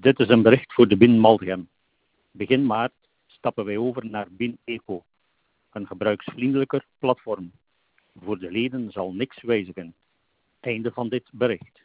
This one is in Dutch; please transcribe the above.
Dit is een bericht voor de BIN Maldegem. Begin maart stappen wij over naar BIN Eco, een gebruiksvriendelijker platform. Voor de leden zal niks wijzigen. Einde van dit bericht.